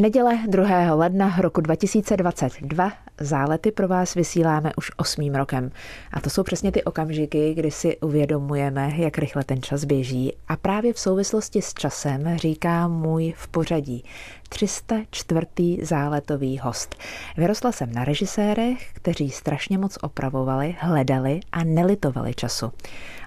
Neděle 2. ledna roku 2022 zálety pro vás vysíláme už osmým rokem. A to jsou přesně ty okamžiky, kdy si uvědomujeme, jak rychle ten čas běží. A právě v souvislosti s časem říká můj v pořadí 304. záletový host. Vyrostla jsem na režisérech, kteří strašně moc opravovali, hledali a nelitovali času.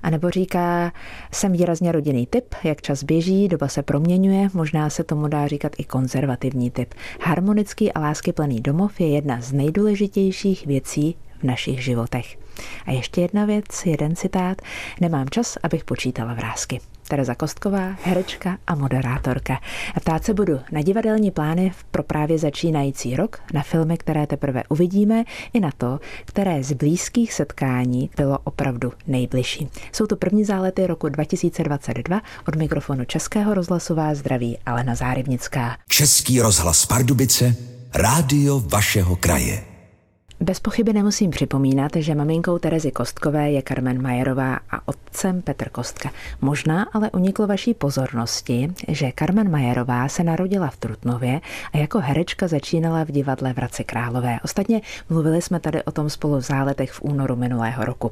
A nebo říká, jsem výrazně rodinný typ, jak čas běží, doba se proměňuje, možná se tomu dá říkat i konzervativní typ. Harmonický a láskyplný domov je jedna z nejdůležitějších věcí v našich životech. A ještě jedna věc, jeden citát. Nemám čas, abych počítala vrázky. Tereza Kostková, herečka a moderátorka. A ptát se budu na divadelní plány pro právě začínající rok, na filmy, které teprve uvidíme, i na to, které z blízkých setkání bylo opravdu nejbližší. Jsou to první zálety roku 2022 od mikrofonu Českého rozhlasová zdraví Alena Zárybnická. Český rozhlas Pardubice, rádio vašeho kraje. Bez pochyby nemusím připomínat, že maminkou Terezy Kostkové je Carmen Majerová a otcem Petr Kostka. Možná ale uniklo vaší pozornosti, že Carmen Majerová se narodila v Trutnově a jako herečka začínala v divadle v Hradci Králové. Ostatně mluvili jsme tady o tom spolu v záletech v únoru minulého roku.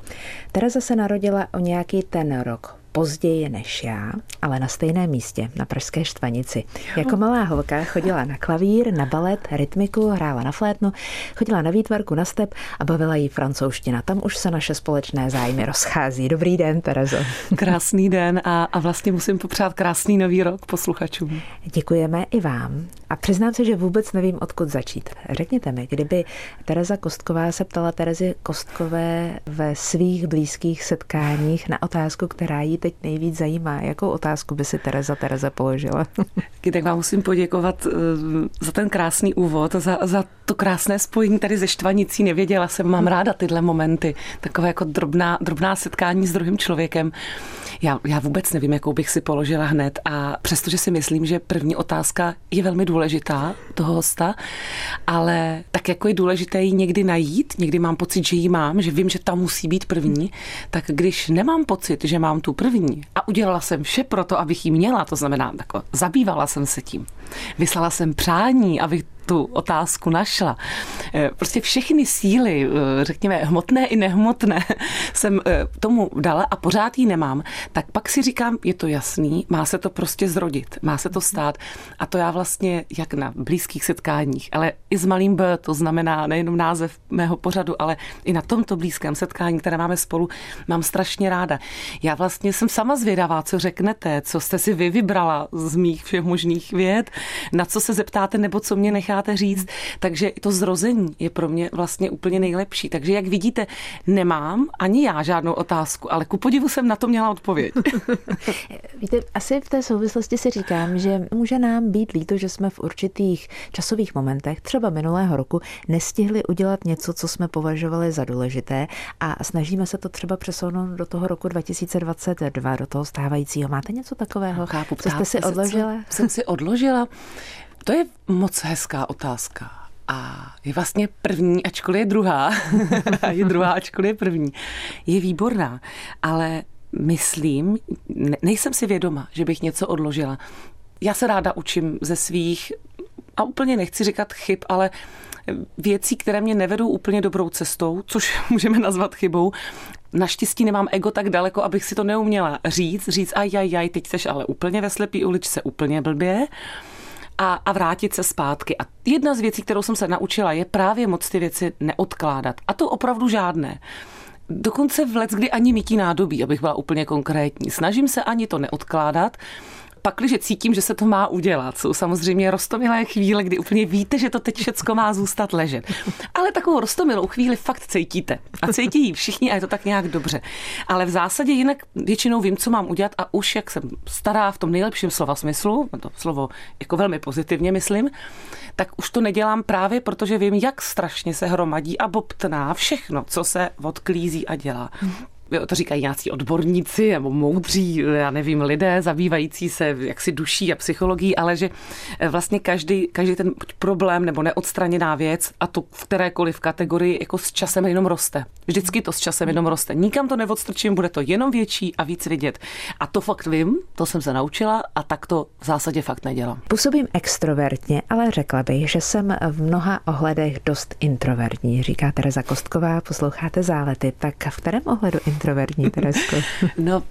Tereza se narodila o nějaký ten rok později než já, ale na stejném místě, na Pražské štvanici. Jako malá holka chodila na klavír, na balet, rytmiku, hrála na flétnu, chodila na výtvarku, na step a bavila jí francouzština. Tam už se naše společné zájmy rozchází. Dobrý den, Terezo. Krásný den a, a vlastně musím popřát krásný nový rok posluchačům. Děkujeme i vám. A přiznám se, že vůbec nevím, odkud začít. Řekněte mi, kdyby Tereza Kostková se ptala Terezy Kostkové ve svých blízkých setkáních na otázku, která jí teď nejvíc zajímá? Jakou otázku by si Tereza Tereza položila? Tak vám musím poděkovat eh, za ten krásný úvod, za, za to krásné spojení tady ze Štvanicí. Nevěděla jsem, mám ráda tyhle momenty, takové jako drobná, drobná setkání s druhým člověkem. Já, já vůbec nevím, jakou bych si položila hned a přestože si myslím, že první otázka je velmi důležitá toho hosta, ale tak jako je důležité ji někdy najít, někdy mám pocit, že ji mám, že vím, že ta musí být první, tak když nemám pocit, že mám tu první a udělala jsem vše pro to, abych ji měla, to znamená, tako, zabývala jsem se tím, vyslala jsem přání, abych tu otázku našla. Eh, prostě všechny síly, eh, řekněme hmotné i nehmotné, jsem eh, tomu dala a pořád ji nemám, tak pak si říkám, je to jasný, má se to prostě zrodit, má se to stát. A to já vlastně jak na blízkých setkáních, ale i s malým B, to znamená nejenom název mého pořadu, ale i na tomto blízkém setkání, které máme spolu, mám strašně ráda. Já vlastně jsem sama zvědavá, co řeknete, co jste si vy vybrala z mých všech možných věd, na co se zeptáte nebo co mě necháte necháte říct. Takže to zrození je pro mě vlastně úplně nejlepší. Takže jak vidíte, nemám ani já žádnou otázku, ale ku podivu jsem na to měla odpověď. Víte, asi v té souvislosti si říkám, že může nám být líto, že jsme v určitých časových momentech, třeba minulého roku, nestihli udělat něco, co jsme považovali za důležité a snažíme se to třeba přesunout do toho roku 2022, do toho stávajícího. Máte něco takového? Chápu, co jste si odložila? Jsem si odložila? To je moc hezká otázka. A je vlastně první, ačkoliv je druhá, je druhá, ačkoliv je první, je výborná. Ale myslím, nejsem si vědoma, že bych něco odložila. Já se ráda učím ze svých, a úplně nechci říkat chyb, ale věcí, které mě nevedou úplně dobrou cestou, což můžeme nazvat chybou. Naštěstí nemám ego tak daleko, abych si to neuměla říct, říct ajajaj, teď jsi ale úplně ve slepý uličce, úplně blbě a, a vrátit se zpátky. A jedna z věcí, kterou jsem se naučila, je právě moc ty věci neodkládat. A to opravdu žádné. Dokonce v let, kdy ani mytí nádobí, abych byla úplně konkrétní. Snažím se ani to neodkládat, pakliže cítím, že se to má udělat. Jsou samozřejmě rostomilé chvíle, kdy úplně víte, že to teď všecko má zůstat ležet. Ale takovou rostomilou chvíli fakt cítíte. A cítí ji všichni a je to tak nějak dobře. Ale v zásadě jinak většinou vím, co mám udělat a už jak jsem stará v tom nejlepším slova smyslu, to slovo jako velmi pozitivně myslím, tak už to nedělám právě, protože vím, jak strašně se hromadí a bobtná všechno, co se odklízí a dělá to říkají nějací odborníci nebo moudří, já nevím, lidé zabývající se jaksi duší a psychologií, ale že eh, vlastně každý, každý ten problém nebo neodstraněná věc a to v kterékoliv kategorii jako s časem jenom roste. Vždycky to s časem jenom roste. Nikam to neodstrčím, bude to jenom větší a víc vidět. A to fakt vím, to jsem se naučila a tak to v zásadě fakt nedělám. Působím extrovertně, ale řekla bych, že jsem v mnoha ohledech dost introvertní, říká Tereza Kostková, posloucháte zálety. Tak v kterém ohledu introvertní, Terezko? no,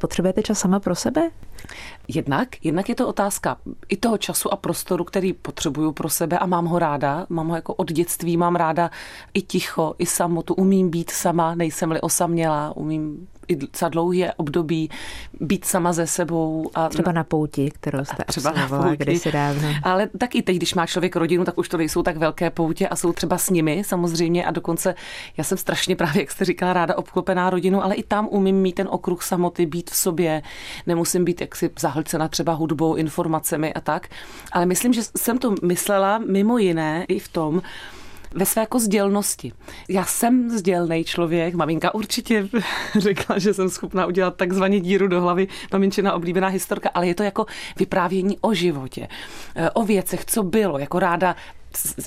Potřebujete čas sama pro sebe? Jednak, jednak je to otázka i toho času a prostoru, který potřebuju pro sebe a mám ho ráda. Mám ho jako od dětství, mám ráda i ticho, i samotu. Umím být sama, nejsem-li osamělá, umím i za dlouhé období být sama ze sebou. A třeba na pouti, kterou jste třeba na pouti. kdysi dávno. Ale tak i teď, když má člověk rodinu, tak už to nejsou tak velké poutě a jsou třeba s nimi samozřejmě a dokonce já jsem strašně právě, jak jste říkala, ráda obklopená rodinu, ale i tam umím mít ten okruh samoty, být v sobě, nemusím být jaksi zahlcena třeba hudbou, informacemi a tak. Ale myslím, že jsem to myslela mimo jiné i v tom, ve své jako sdělnosti. Já jsem sdělný člověk, maminka určitě řekla, že jsem schopná udělat takzvaně díru do hlavy, maminčina oblíbená historka, ale je to jako vyprávění o životě, eh, o věcech, co bylo, jako ráda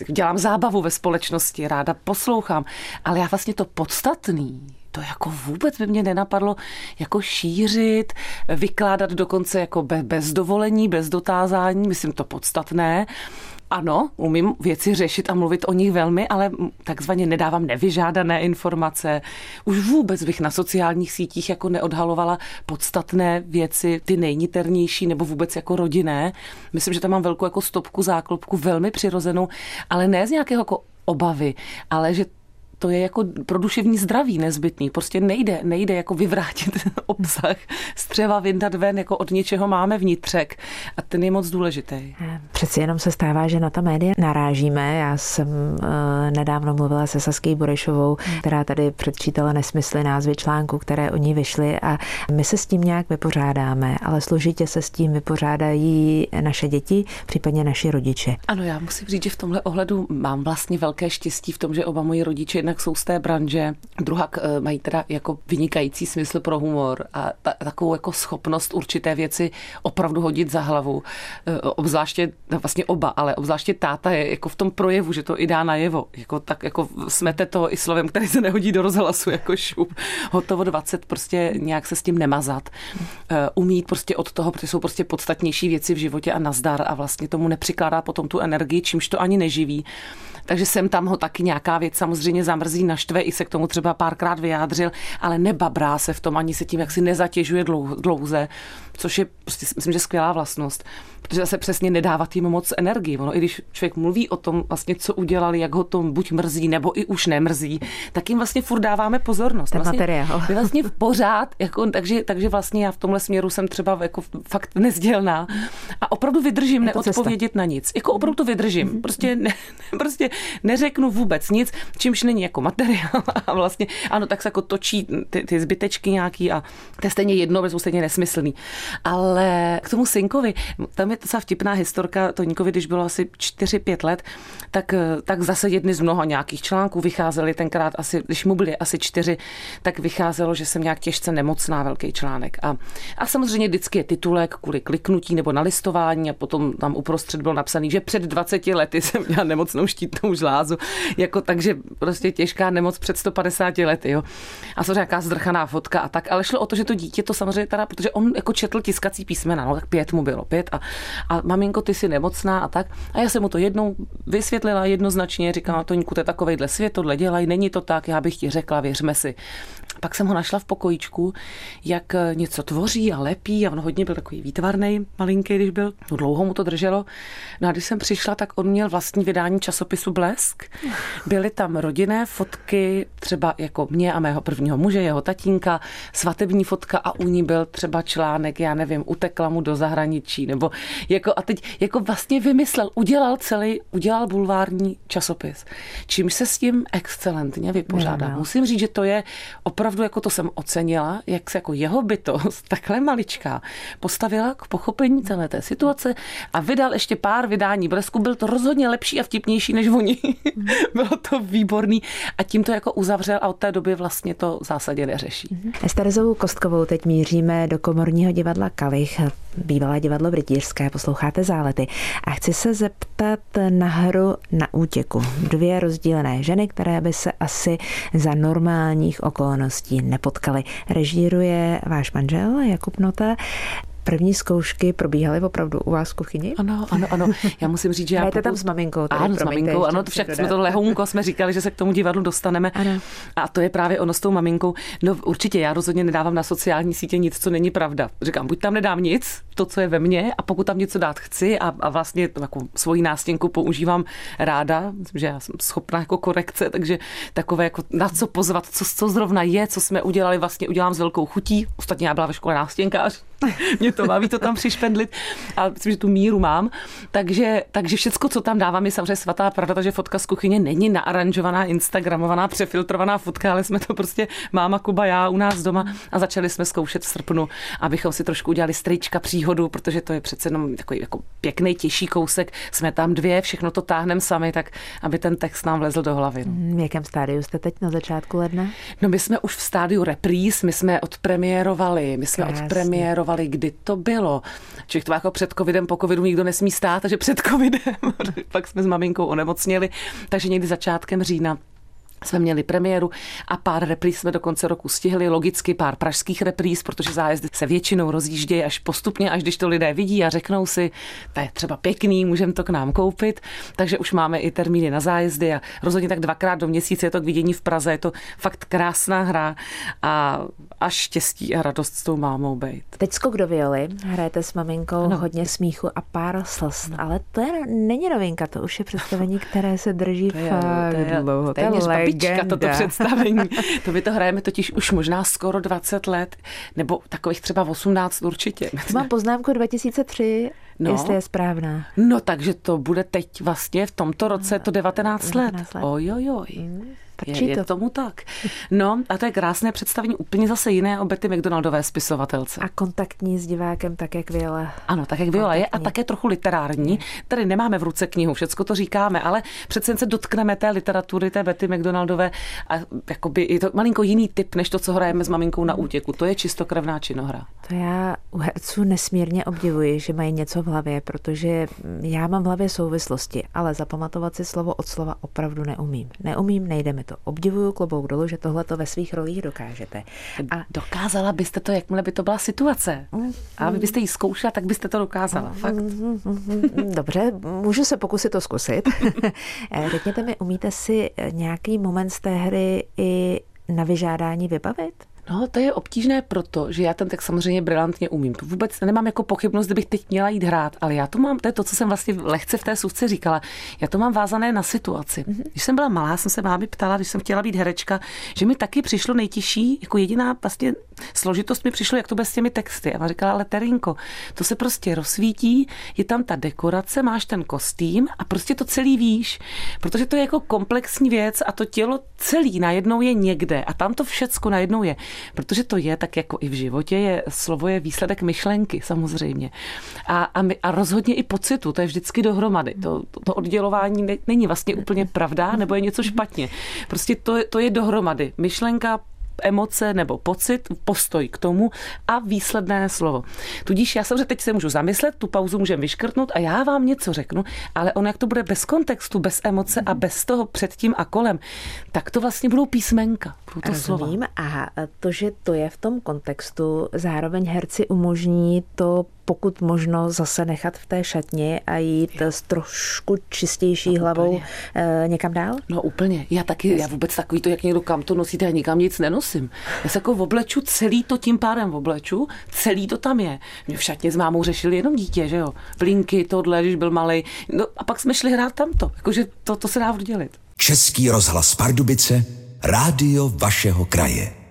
dělám zábavu ve společnosti, ráda poslouchám, ale já vlastně to podstatný, to jako vůbec by mě nenapadlo jako šířit, vykládat dokonce jako bez dovolení, bez dotázání, myslím to podstatné ano, umím věci řešit a mluvit o nich velmi, ale takzvaně nedávám nevyžádané informace. Už vůbec bych na sociálních sítích jako neodhalovala podstatné věci, ty nejniternější nebo vůbec jako rodinné. Myslím, že tam mám velkou jako stopku, záklopku, velmi přirozenou, ale ne z nějakého jako obavy, ale že to je jako pro duševní zdraví nezbytný. Prostě nejde, nejde jako vyvrátit obsah, střeva vyndat ven, jako od něčeho máme vnitřek a ten je moc důležitý. Přeci jenom se stává, že na ta média narážíme. Já jsem uh, nedávno mluvila se Saský Borešovou, hmm. která tady předčítala nesmysly názvy článku, které o ní vyšly a my se s tím nějak vypořádáme, ale složitě se s tím vypořádají naše děti, případně naši rodiče. Ano, já musím říct, že v tomhle ohledu mám vlastně velké štěstí v tom, že oba moji rodiče jednak jsou z té branže, druhá eh, mají teda jako vynikající smysl pro humor a ta, takovou jako schopnost určité věci opravdu hodit za hlavu. Eh, obzvláště, no vlastně oba, ale obzvláště táta je jako v tom projevu, že to i dá najevo. Jako tak jako smete to i slovem, který se nehodí do rozhlasu, jako šup. Hotovo 20, prostě nějak se s tím nemazat. Eh, umít prostě od toho, protože jsou prostě podstatnější věci v životě a nazdar a vlastně tomu nepřikládá potom tu energii, čímž to ani neživí. Takže jsem tam ho taky nějaká věc samozřejmě zamrzí, naštve, i se k tomu třeba párkrát vyjádřil, ale nebabrá se v tom, ani se tím jak si nezatěžuje dlouze, což je prostě, myslím, že skvělá vlastnost protože zase přesně nedávat jim moc energii. Ono, i když člověk mluví o tom, vlastně, co udělali, jak ho to buď mrzí, nebo i už nemrzí, tak jim vlastně furt dáváme pozornost. Ten vlastně, materiál. Je vlastně v pořád, jako, takže, takže vlastně já v tomhle směru jsem třeba jako fakt nezdělná a opravdu vydržím neodpovědět cesta. na nic. Jako opravdu to vydržím. Mhm. Prostě, ne, prostě neřeknu vůbec nic, čímž není jako materiál a vlastně, ano, tak se jako točí ty, ty zbytečky nějaký a to je stejně jedno, protože stejně nesmyslný. Ale k tomu synkovi, tam je docela vtipná historka Toníkovi, když bylo asi 4-5 let, tak, eh, tak zase jedny z mnoha nějakých článků vycházely tenkrát asi, když mu byly asi čtyři, tak vycházelo, že jsem nějak těžce nemocná, velký článek. A, a samozřejmě vždycky je titulek kvůli kliknutí nebo nalistování a potom tam uprostřed bylo napsaný, že před 20 lety jsem měla nemocnou štítnou žlázu, jako takže prostě těžká nemoc před 150 lety, jo. A co nějaká zdrchaná fotka a tak, ale šlo o to, že to dítě to samozřejmě teda, protože on jako četl tiskací písmena, no tak pět mu bylo, pět a a maminko, ty jsi nemocná a tak. A já jsem mu to jednou vysvětlila jednoznačně, říkala, to je takovejhle svět, tohle dělají, není to tak, já bych ti řekla, věřme si. Pak jsem ho našla v pokojíčku, jak něco tvoří a lepí a on hodně byl takový výtvarný, malinký, když byl. No, dlouho mu to drželo. No a když jsem přišla, tak on měl vlastní vydání časopisu Blesk. Byly tam rodinné fotky, třeba jako mě a mého prvního muže, jeho tatínka, svatební fotka a u ní byl třeba článek, já nevím, utekla mu do zahraničí, nebo jako a teď jako vlastně vymyslel, udělal celý, udělal bulvární časopis, čímž se s tím excelentně vypořádá. Musím říct, že to je opravdu, jako to jsem ocenila, jak se jako jeho bytost, takhle maličká, postavila k pochopení celé té situace a vydal ještě pár vydání blesku. Byl to rozhodně lepší a vtipnější než oni. Bylo to výborný. a tím to jako uzavřel a od té doby vlastně to v zásadě neřeší. S Terezovou Kostkovou teď míříme do komorního divadla Kalich, bývalé divadlo v Rytířské, posloucháte zálety. A chci se zeptat na hru na útěku. Dvě rozdílené ženy, které by se asi za normálních okolností nepotkaly. Režíruje váš manžel Jakub Nota. První zkoušky probíhaly opravdu u vás v kuchyni? Ano, ano, ano. Já musím říct, že já... Pokud... tam s maminkou. Tady, ano, s maminkou, ano, však jsme to lehounko, jsme říkali, že se k tomu divadlu dostaneme. Ano. A to je právě ono s tou maminkou. No určitě, já rozhodně nedávám na sociální sítě nic, co není pravda. Říkám, buď tam nedám nic, to, co je ve mně, a pokud tam něco dát chci a, a vlastně jako svoji nástěnku používám ráda, myslím, že já jsem schopná jako korekce, takže takové jako na co pozvat, co, co zrovna je, co jsme udělali, vlastně udělám s velkou chutí. Ostatně já byla ve škole nástěnkář, mě to baví to tam přišpendlit a myslím, že tu míru mám. Takže, takže všecko, co tam dávám, je samozřejmě svatá pravda, takže fotka z kuchyně není naaranžovaná, instagramovaná, přefiltrovaná fotka, ale jsme to prostě máma, Kuba, já u nás doma a začali jsme zkoušet v srpnu, abychom si trošku udělali strička příhodu, protože to je přece jenom takový jako pěkný, těžší kousek. Jsme tam dvě, všechno to táhneme sami, tak aby ten text nám vlezl do hlavy. No. V jakém stádiu jste teď na začátku ledna? No my jsme už v stádiu repríz, my jsme odpremiérovali, my jsme Krásně. odpremiérovali, kdy to bylo. Člověk to jako před covidem, po covidu nikdo nesmí stát, takže před covidem. Pak jsme s maminkou onemocněli, takže někdy začátkem října jsme měli premiéru a pár repríz jsme do konce roku stihli, logicky pár pražských repríz, protože zájezdy se většinou rozjíždějí až postupně, až když to lidé vidí a řeknou si, to je třeba pěkný, můžeme to k nám koupit, takže už máme i termíny na zájezdy a rozhodně tak dvakrát do měsíce je to k vidění v Praze, je to fakt krásná hra a až štěstí a radost s tou mámou být. Teď skok do violi, hrajete s maminkou no. hodně smíchu a pár slz, no. ale to je, není novinka, to už je představení, které se drží to je, fakt to je, dlouho. To je, to je babička toto představení. To my to hrajeme totiž už možná skoro 20 let, nebo takových třeba 18 určitě. Mám poznámku 2003, No. Jestli je správná. No takže to bude teď vlastně v tomto roce to 19, 19 let. let. Ojojoj. Mm. Je, je tomu tak. No a to je krásné představení úplně zase jiné o Betty McDonaldové spisovatelce. A kontaktní s divákem, tak jak Viola. Ano, tak jak Viola je a také trochu literární. Tady nemáme v ruce knihu, všecko to říkáme, ale přece jen se dotkneme té literatury, té Betty McDonaldové a jakoby je to malinko jiný typ, než to, co hrajeme s maminkou na útěku. To je čistokrevná činohra. To já u herců nesmírně obdivuji, že mají něco v hlavě, protože já mám v hlavě souvislosti, ale zapamatovat si slovo od slova opravdu neumím. Neumím, nejde mi to. Obdivuju klobouk dolů, že tohle to ve svých rolích dokážete. A dokázala byste to, jakmile by to byla situace. A vy byste ji zkoušela, tak byste to dokázala. Fakt. Dobře, můžu se pokusit to zkusit. Řekněte mi, umíte si nějaký moment z té hry i na vyžádání vybavit? No, to je obtížné proto, že já ten text samozřejmě brilantně umím. To vůbec nemám jako pochybnost, kdybych teď měla jít hrát, ale já to mám, to je to, co jsem vlastně lehce v té sůvce říkala, já to mám vázané na situaci. Mm-hmm. Když jsem byla malá, jsem se mámy ptala, když jsem chtěla být herečka, že mi taky přišlo nejtěžší, jako jediná vlastně složitost mi přišlo, jak to bez těmi texty. A ona říkala, ale Terinko, to se prostě rozsvítí, je tam ta dekorace, máš ten kostým a prostě to celý víš, protože to je jako komplexní věc a to tělo celý najednou je někde a tam to všecko najednou je. Protože to je tak jako i v životě, je, slovo je výsledek myšlenky samozřejmě. A, a, my, a rozhodně i pocitu, to je vždycky dohromady. To, to, to oddělování ne, není vlastně úplně pravda, nebo je něco špatně. Prostě to, to je dohromady. Myšlenka, emoce nebo pocit, postoj k tomu a výsledné slovo. Tudíž já samozřejmě teď se můžu zamyslet, tu pauzu můžeme vyškrtnout a já vám něco řeknu, ale ono jak to bude bez kontextu, bez emoce a bez toho předtím a kolem, tak to vlastně budou písmenka, budou to Rozumím. slova. A to, že to je v tom kontextu, zároveň herci umožní to pokud možno zase nechat v té šatně a jít s trošku čistější no, hlavou úplně. Eh, někam dál? No úplně. Já taky, já vůbec takový to, jak někdo kam to nosíte, já nikam nic nenosím. Já se jako obleču, celý to tím pádem obleču, celý to tam je. Mě v šatně s mámou řešili jenom dítě, že jo. Blinky, tohle, když byl malý. No a pak jsme šli hrát tamto. Jakože to, to se dá oddělit. Český rozhlas Pardubice, rádio vašeho kraje.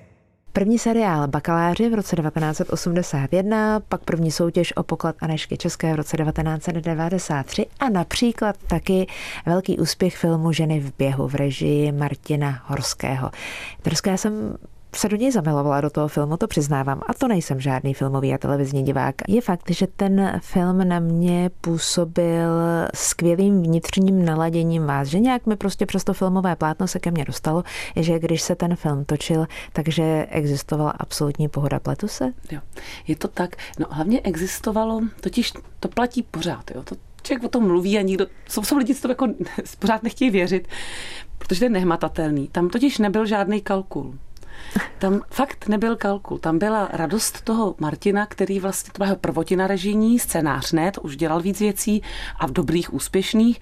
První seriál Bakaláři v roce 1981, pak první soutěž o poklad Anešky České v roce 1993 a například taky velký úspěch filmu Ženy v běhu v režii Martina Horského. Trošku já jsem se do něj zamilovala do toho filmu, to přiznávám. A to nejsem žádný filmový a televizní divák. Je fakt, že ten film na mě působil skvělým vnitřním naladěním vás, že nějak mi prostě přes to filmové plátno se ke mně dostalo, že když se ten film točil, takže existovala absolutní pohoda. Pletu se? Jo, je to tak. No hlavně existovalo, totiž to platí pořád. Jo. To člověk o tom mluví a nikdo, jsou, jsou lidi, co to jako pořád nechtějí věřit, protože to je nehmatatelný. Tam totiž nebyl žádný kalkul. Tam fakt nebyl kalkul. Tam byla radost toho Martina, který vlastně, to jeho prvotina režijní, scénář ne, to už dělal víc věcí a v dobrých, úspěšných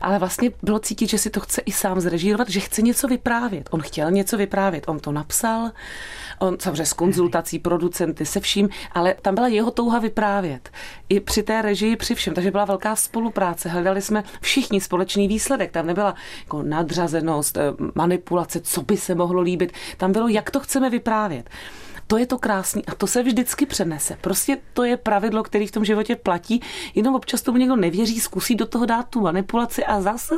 ale vlastně bylo cítit, že si to chce i sám zrežírovat, že chce něco vyprávět. On chtěl něco vyprávět, on to napsal, on samozřejmě s konzultací, producenty, se vším, ale tam byla jeho touha vyprávět. I při té režii, při všem, takže byla velká spolupráce. Hledali jsme všichni společný výsledek. Tam nebyla jako nadřazenost, eh, manipulace, co by se mohlo líbit. Tam bylo, jak to chceme vyprávět. To je to krásný a to se vždycky přenese. Prostě to je pravidlo, který v tom životě platí, jenom občas tomu někdo nevěří, zkusí do toho dát tu manipulaci a zase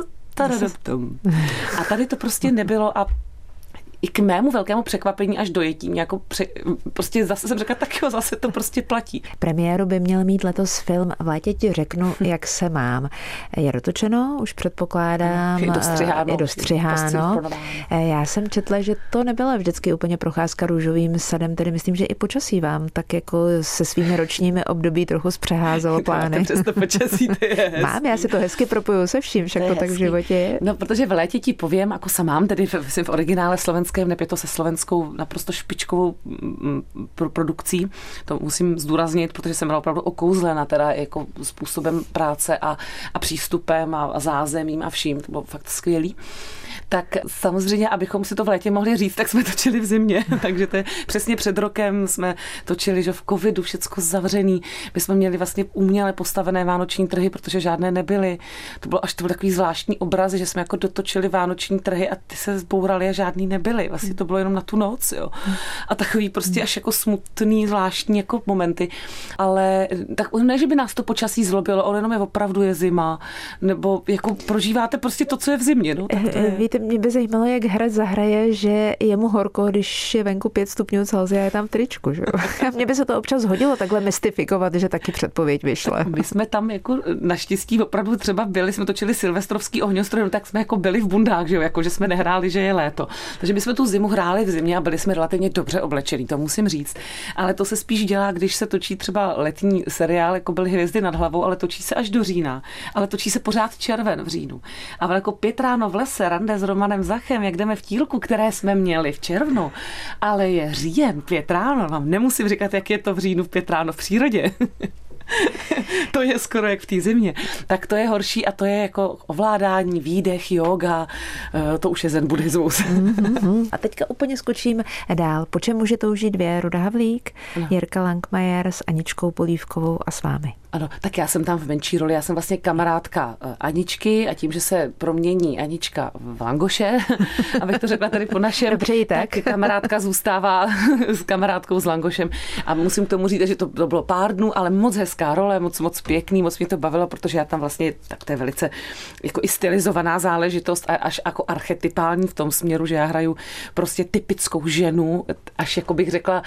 a tady to prostě nebylo a i k mému velkému překvapení až dojetí. Jako pře, prostě zase jsem řekla, tak jo, zase to prostě platí. Premiéru by měl mít letos film V létě ti řeknu, jak se mám. Je dotočeno, už předpokládám. Je dostřiháno. Je dostřiháno. Já jsem četla, že to nebyla vždycky úplně procházka růžovým sadem, tedy myslím, že i počasí vám tak jako se svými ročními období trochu zpřeházelo plány. Přes to počasí to je Mám, já si to hezky propoju se vším, však to, to tak v životě je. No, protože v létě ti povím, jako sam mám, tedy v, v originále slovenské slovenském neb je to se slovenskou naprosto špičkovou mm, pro produkcí. To musím zdůraznit, protože jsem byla opravdu okouzlena teda jako způsobem práce a, a přístupem a, a zázemím a vším. To bylo fakt skvělý tak samozřejmě, abychom si to v létě mohli říct, tak jsme točili v zimě. Takže to je přesně před rokem jsme točili, že v covidu všecko zavřený. My jsme měli vlastně uměle postavené vánoční trhy, protože žádné nebyly. To bylo až to byl takový zvláštní obraz, že jsme jako dotočili vánoční trhy a ty se zbouraly a žádný nebyly. Vlastně to bylo jenom na tu noc, jo. A takový prostě až jako smutný, zvláštní jako momenty. Ale tak ne, že by nás to počasí zlobilo, ale jenom je opravdu je zima, nebo jako prožíváte prostě to, co je v zimě. No, tak to je. Víte, mě by zajímalo, jak herec zahraje, že je mu horko, když je venku 5 stupňů Celsia, je tam v tričku. Že? A mně by se to občas hodilo takhle mystifikovat, že taky předpověď vyšle. My jsme tam jako naštěstí opravdu třeba byli, jsme točili silvestrovský ohňostroj, no tak jsme jako byli v bundách, že jo, jako že jsme nehráli, že je léto. Takže my jsme tu zimu hráli v zimě a byli jsme relativně dobře oblečení, to musím říct. Ale to se spíš dělá, když se točí třeba letní seriál, jako byly hvězdy nad hlavou, ale točí se až do října. Ale točí se pořád červen v říjnu. A jako pět ráno v lese, rande s Romanem Zachem, jak jdeme v tílku, které jsme měli v červnu, ale je říjen, pět ráno, vám nemusím říkat, jak je to v říjnu v pět ráno v přírodě. to je skoro jak v té zimě. Tak to je horší a to je jako ovládání, výdech, yoga, eh, to už je zen buddhismus. a teďka úplně skočím dál. Po čem může toužit dvě? Ruda Havlík, no. Jirka Langmajer s Aničkou Polívkovou a s vámi. Ano, tak já jsem tam v menší roli, já jsem vlastně kamarádka eh, Aničky a tím, že se promění Anička v Langoše, abych to řekla tady po našem, Dobře, tak. tak kamarádka zůstává s kamarádkou s Langošem a musím k tomu říct, že to, to bylo pár dnů, ale moc hezká role, moc, moc pěkný, moc mě to bavilo, protože já tam vlastně, tak to je velice jako i stylizovaná záležitost a až jako archetypální v tom směru, že já hraju prostě typickou ženu, až jako bych řekla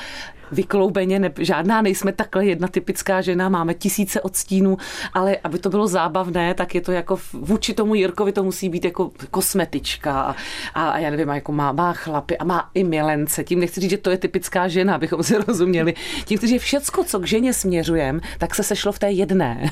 vykloubeně, ne, žádná nejsme takhle jedna typická žena, máme tisíce odstínů, ale aby to bylo zábavné, tak je to jako vůči tomu Jirkovi to musí být jako kosmetička a, a já nevím, jako má, má chlapy a má i milence. Tím nechci říct, že to je typická žena, abychom si rozuměli. Tím že všecko, co k ženě směřujem, tak se sešlo v té jedné.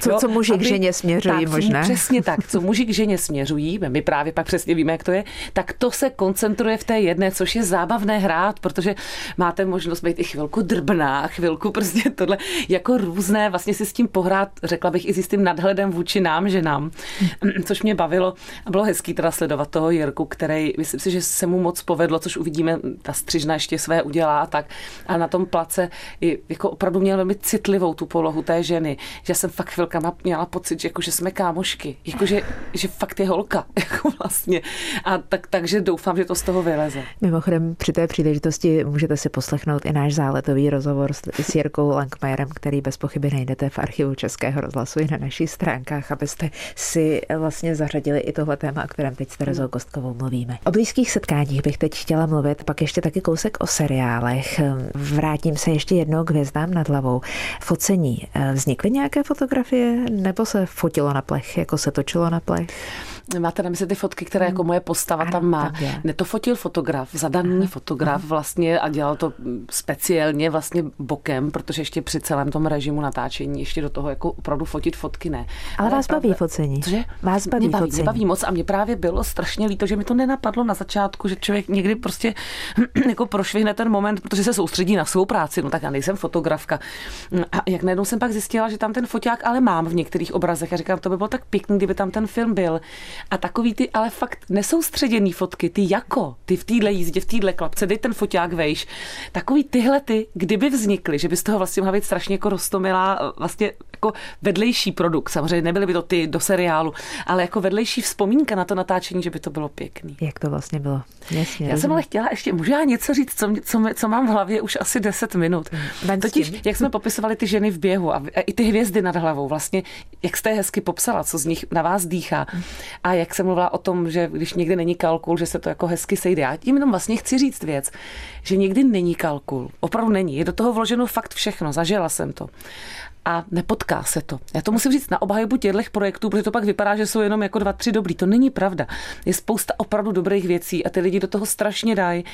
Co, jo, co muži aby, k ženě směřují tak, možná. Přesně tak, co muži k ženě směřují, my právě pak přesně víme, jak to je, tak to se koncentruje v té jedné, což je zábavné hrát, protože máte možnost možnost být i chvilku drbná, chvilku prostě tohle, jako různé, vlastně si s tím pohrát, řekla bych, i s tím nadhledem vůči nám, ženám, což mě bavilo a bylo hezký teda sledovat toho Jirku, který, myslím si, že se mu moc povedlo, což uvidíme, ta střižna ještě své udělá a tak. A na tom place i jako opravdu měl velmi citlivou tu polohu té ženy, že jsem fakt chvilkama měla pocit, že, jako, že jsme kámošky, jako, že, že fakt je holka, jako vlastně. A tak, takže doufám, že to z toho vyleze. Mimochodem, při té příležitosti můžete si poslechnout i náš záletový rozhovor s Jirkou Langmajerem, který bez pochyby najdete v archivu Českého rozhlasu i na našich stránkách, abyste si vlastně zařadili i tohle téma, o kterém teď s Terezou Kostkovou mluvíme. O blízkých setkáních bych teď chtěla mluvit, pak ještě taky kousek o seriálech. Vrátím se ještě jednou k hvězdám nad hlavou. Focení. Vznikly nějaké fotografie nebo se fotilo na plech, jako se točilo na plech? Máte na mysli ty fotky, které jako moje postava ano, tam má. Ne, to fotil fotograf, zadaný Aha. fotograf vlastně a dělal to speciálně vlastně bokem, protože ještě při celém tom režimu natáčení ještě do toho jako opravdu fotit fotky ne. Ale, Ale vás baví focení. Cože? Vás baví, mě baví, focení. Mě baví moc a mě právě bylo strašně líto, že mi to nenapadlo na začátku, že člověk někdy prostě jako prošvihne ten moment, protože se soustředí na svou práci. No tak já nejsem fotografka. A jak najednou jsem pak zjistila, že tam ten foťák ale mám v některých obrazech a říkám, to by bylo tak pěkný, kdyby tam ten film byl. A takový ty ale fakt nesoustředěný fotky, ty jako, ty v téhle jízdě, v téhle klapce, dej ten foťák vejš. Takový tyhle ty, kdyby vznikly, že by z toho vlastně mohla být strašně jako rostomilá vlastně jako vedlejší produkt. Samozřejmě nebyly by to ty do seriálu, ale jako vedlejší vzpomínka na to natáčení, že by to bylo pěkný. Jak to vlastně bylo? Jasně, já jsem ale chtěla ještě, můžu já něco říct, co, co, co mám v hlavě už asi 10 minut. Hmm, Totiž, jak jsme popisovali ty ženy v běhu a, a i ty hvězdy nad hlavou, vlastně, jak jste hezky popsala, co z nich na vás dýchá a jak jsem mluvila o tom, že když někdy není kalkul, že se to jako hezky sejde. Já tím jenom vlastně chci říct věc, že někdy není kalkul. Opravdu není. Je do toho vloženo fakt všechno. Zažila jsem to a nepotká se to. Já to musím říct na obhajobu těchto projektů, protože to pak vypadá, že jsou jenom jako dva, tři dobrý. To není pravda. Je spousta opravdu dobrých věcí a ty lidi do toho strašně dají,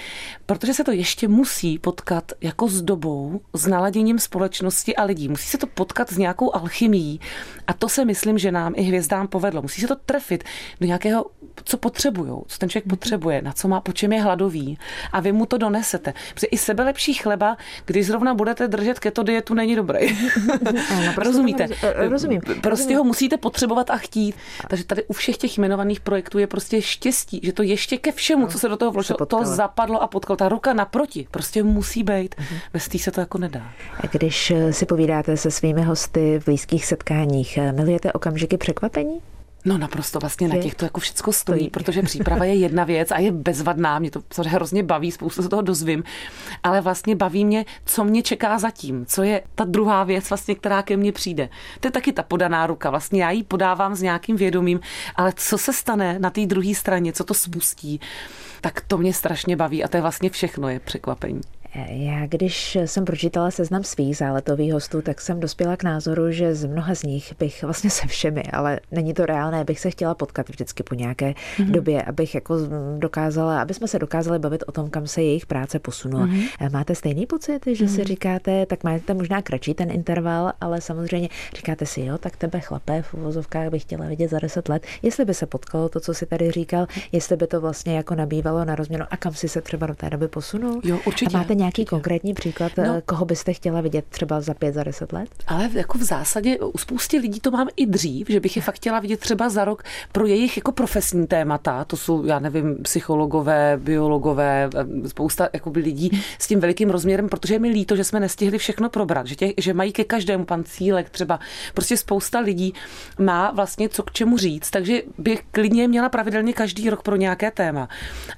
protože se to ještě musí potkat jako s dobou, s naladěním společnosti a lidí. Musí se to potkat s nějakou alchymií a to se myslím, že nám i hvězdám povedlo. Musí se to trefit do nějakého, co potřebují, co ten člověk potřebuje, na co má, po čem je hladový a vy mu to donesete. Protože i sebelepší chleba, když zrovna budete držet keto dietu, není dobrý. Ano, Rozumíte? Rozumím. Prostě rozumím. ho musíte potřebovat a chtít. Takže tady u všech těch jmenovaných projektů je prostě štěstí, že to ještě ke všemu, co se do toho vložilo, to zapadlo a potkalo. Ta ruka naproti prostě musí být. Uh-huh. Bez té se to jako nedá. Když si povídáte se svými hosty v blízkých setkáních, milujete okamžiky překvapení? No naprosto vlastně na těch to jako všecko stojí, protože příprava je jedna věc a je bezvadná, mě to hrozně baví, spoustu se toho dozvím, ale vlastně baví mě, co mě čeká zatím, co je ta druhá věc vlastně, která ke mně přijde. To je taky ta podaná ruka, vlastně já ji podávám s nějakým vědomím, ale co se stane na té druhé straně, co to spustí, tak to mě strašně baví a to je vlastně všechno, je překvapení. Já, když jsem pročítala seznam svých záletových hostů, tak jsem dospěla k názoru, že z mnoha z nich bych vlastně se všemi, ale není to reálné, bych se chtěla potkat vždycky po nějaké mm-hmm. době, abych jako dokázala, aby jsme se dokázali bavit o tom, kam se jejich práce posunula. Mm-hmm. Máte stejný pocit, že mm-hmm. si mhm. říkáte, tak máte možná kratší ten interval, ale samozřejmě říkáte si, jo, tak tebe chlapé v uvozovkách bych chtěla vidět za deset let, jestli by se potkalo to, co si tady říkal, jestli by to vlastně jako nabývalo na rozměnu a kam si se třeba do té doby posunul. Jo, určitě. A máte nějaký konkrétní příklad, no, eh, koho byste chtěla vidět třeba za pět, za deset let? Ale jako v zásadě u spousty lidí to mám i dřív, že bych je fakt chtěla vidět třeba za rok pro jejich jako profesní témata. To jsou, já nevím, psychologové, biologové, eh, spousta jako lidí s tím velikým rozměrem, protože je mi líto, že jsme nestihli všechno probrat, že, tě, že mají ke každému pan Cílek třeba. Prostě spousta lidí má vlastně co k čemu říct, takže bych klidně měla pravidelně každý rok pro nějaké téma.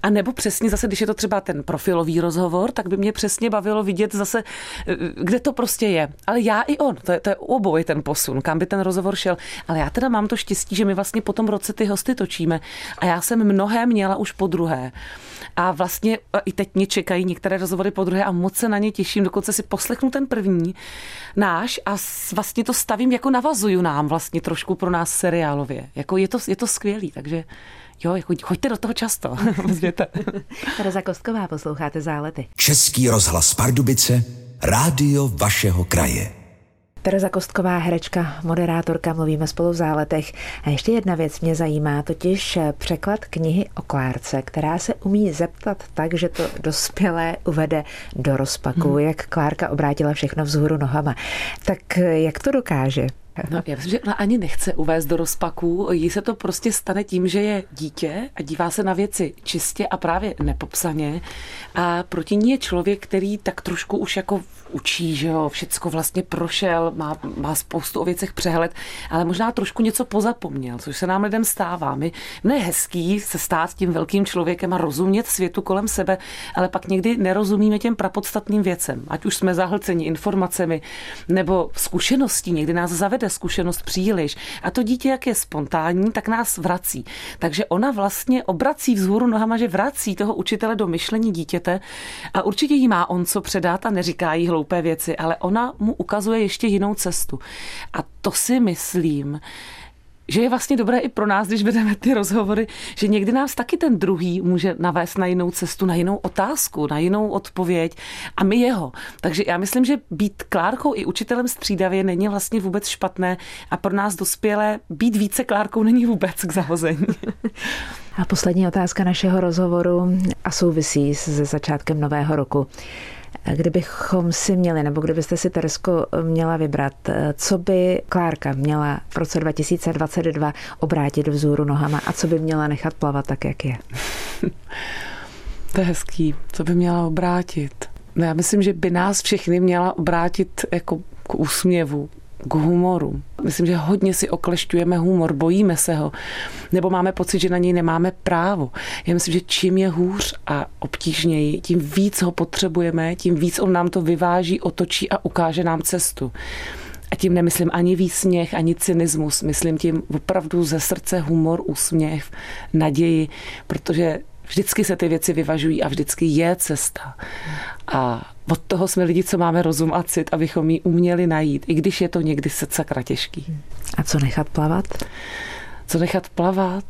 A nebo přesně zase, když je to třeba ten profilový rozhovor, tak by mě přesně bavilo vidět zase, eh, kde to prostě je. Ale já i on, to je, to je oboj ten posun, kam by ten rozhovor šel. Ale já teda mám to štěstí, že my vlastně po tom roce ty hosty točíme a já jsem mnohé měla už po druhé. A vlastně i teď mě čekají některé rozhovory po druhé a moc se na ně těším, dokonce si poslechnu ten první náš a vlastně to stavím jako navazuju nám vlastně trošku pro nás seriálově. Jako je to, je to skvělý, takže Jo, jako choďte do toho často. Tereza Kostková, posloucháte Zálety. Český rozhlas Pardubice, rádio vašeho kraje. Tereza Kostková, herečka, moderátorka, mluvíme spolu v záletech. A ještě jedna věc mě zajímá, totiž překlad knihy o Klárce, která se umí zeptat tak, že to dospělé uvede do rozpaku, hmm. jak Klárka obrátila všechno vzhůru nohama. Tak jak to dokáže? No, já myslím, že ona ani nechce uvést do rozpaku. Jí se to prostě stane tím, že je dítě a dívá se na věci čistě a právě nepopsaně. A proti ní je člověk, který tak trošku už jako učí, že jo, všecko vlastně prošel, má, má spoustu o věcech přehled, ale možná trošku něco pozapomněl, což se nám lidem stává. My, je hezký se stát tím velkým člověkem a rozumět světu kolem sebe, ale pak někdy nerozumíme těm prapodstatným věcem. Ať už jsme zahlceni informacemi nebo zkušeností, někdy nás zavede zkušenost příliš. A to dítě, jak je spontánní, tak nás vrací. Takže ona vlastně obrací vzhůru nohama, že vrací toho učitele do myšlení dítěte a určitě jí má on co předat a neříká jí hloupé věci, ale ona mu ukazuje ještě jinou cestu. A to si myslím, že je vlastně dobré i pro nás, když vedeme ty rozhovory, že někdy nás taky ten druhý může navést na jinou cestu, na jinou otázku, na jinou odpověď a my jeho. Takže já myslím, že být Klárkou i učitelem střídavě není vlastně vůbec špatné a pro nás dospělé být více Klárkou není vůbec k zahození. A poslední otázka našeho rozhovoru a souvisí se začátkem nového roku. Kdybychom si měli, nebo kdybyste si Teresko měla vybrat, co by Klárka měla v roce 2022 obrátit vzůru nohama a co by měla nechat plavat tak, jak je? to je hezký. Co by měla obrátit? No já myslím, že by nás všechny měla obrátit jako k úsměvu, k humoru. Myslím, že hodně si oklešťujeme humor, bojíme se ho, nebo máme pocit, že na něj nemáme právo. Já myslím, že čím je hůř a obtížněji, tím víc ho potřebujeme, tím víc on nám to vyváží, otočí a ukáže nám cestu. A tím nemyslím ani výsměch, ani cynismus. Myslím tím opravdu ze srdce humor, úsměv, naději, protože vždycky se ty věci vyvažují a vždycky je cesta. A od toho jsme lidi, co máme rozum a cit, abychom ji uměli najít, i když je to někdy sakra těžký. A co nechat plavat? Co nechat plavat?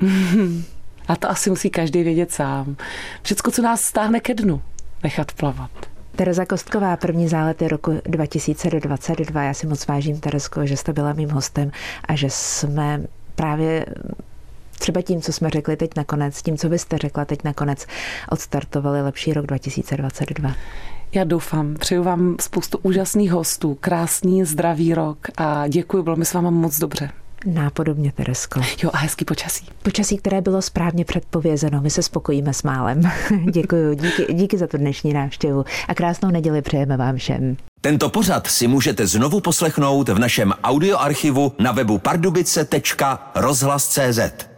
a to asi musí každý vědět sám. Všecko, co nás stáhne ke dnu, nechat plavat. Tereza Kostková, první zálety roku 2022. Já si moc vážím, Teresko, že jste byla mým hostem a že jsme právě třeba tím, co jsme řekli teď nakonec, tím, co byste řekla teď nakonec, odstartovali lepší rok 2022. Já doufám. Přeju vám spoustu úžasných hostů, krásný, zdravý rok a děkuji, bylo mi s váma moc dobře. Nápodobně, Teresko. Jo, a hezký počasí. Počasí, které bylo správně předpovězeno. My se spokojíme s málem. Děkuji, díky, díky za tu dnešní návštěvu a krásnou neděli přejeme vám všem. Tento pořad si můžete znovu poslechnout v našem audioarchivu na webu pardubice.rozhlas.cz.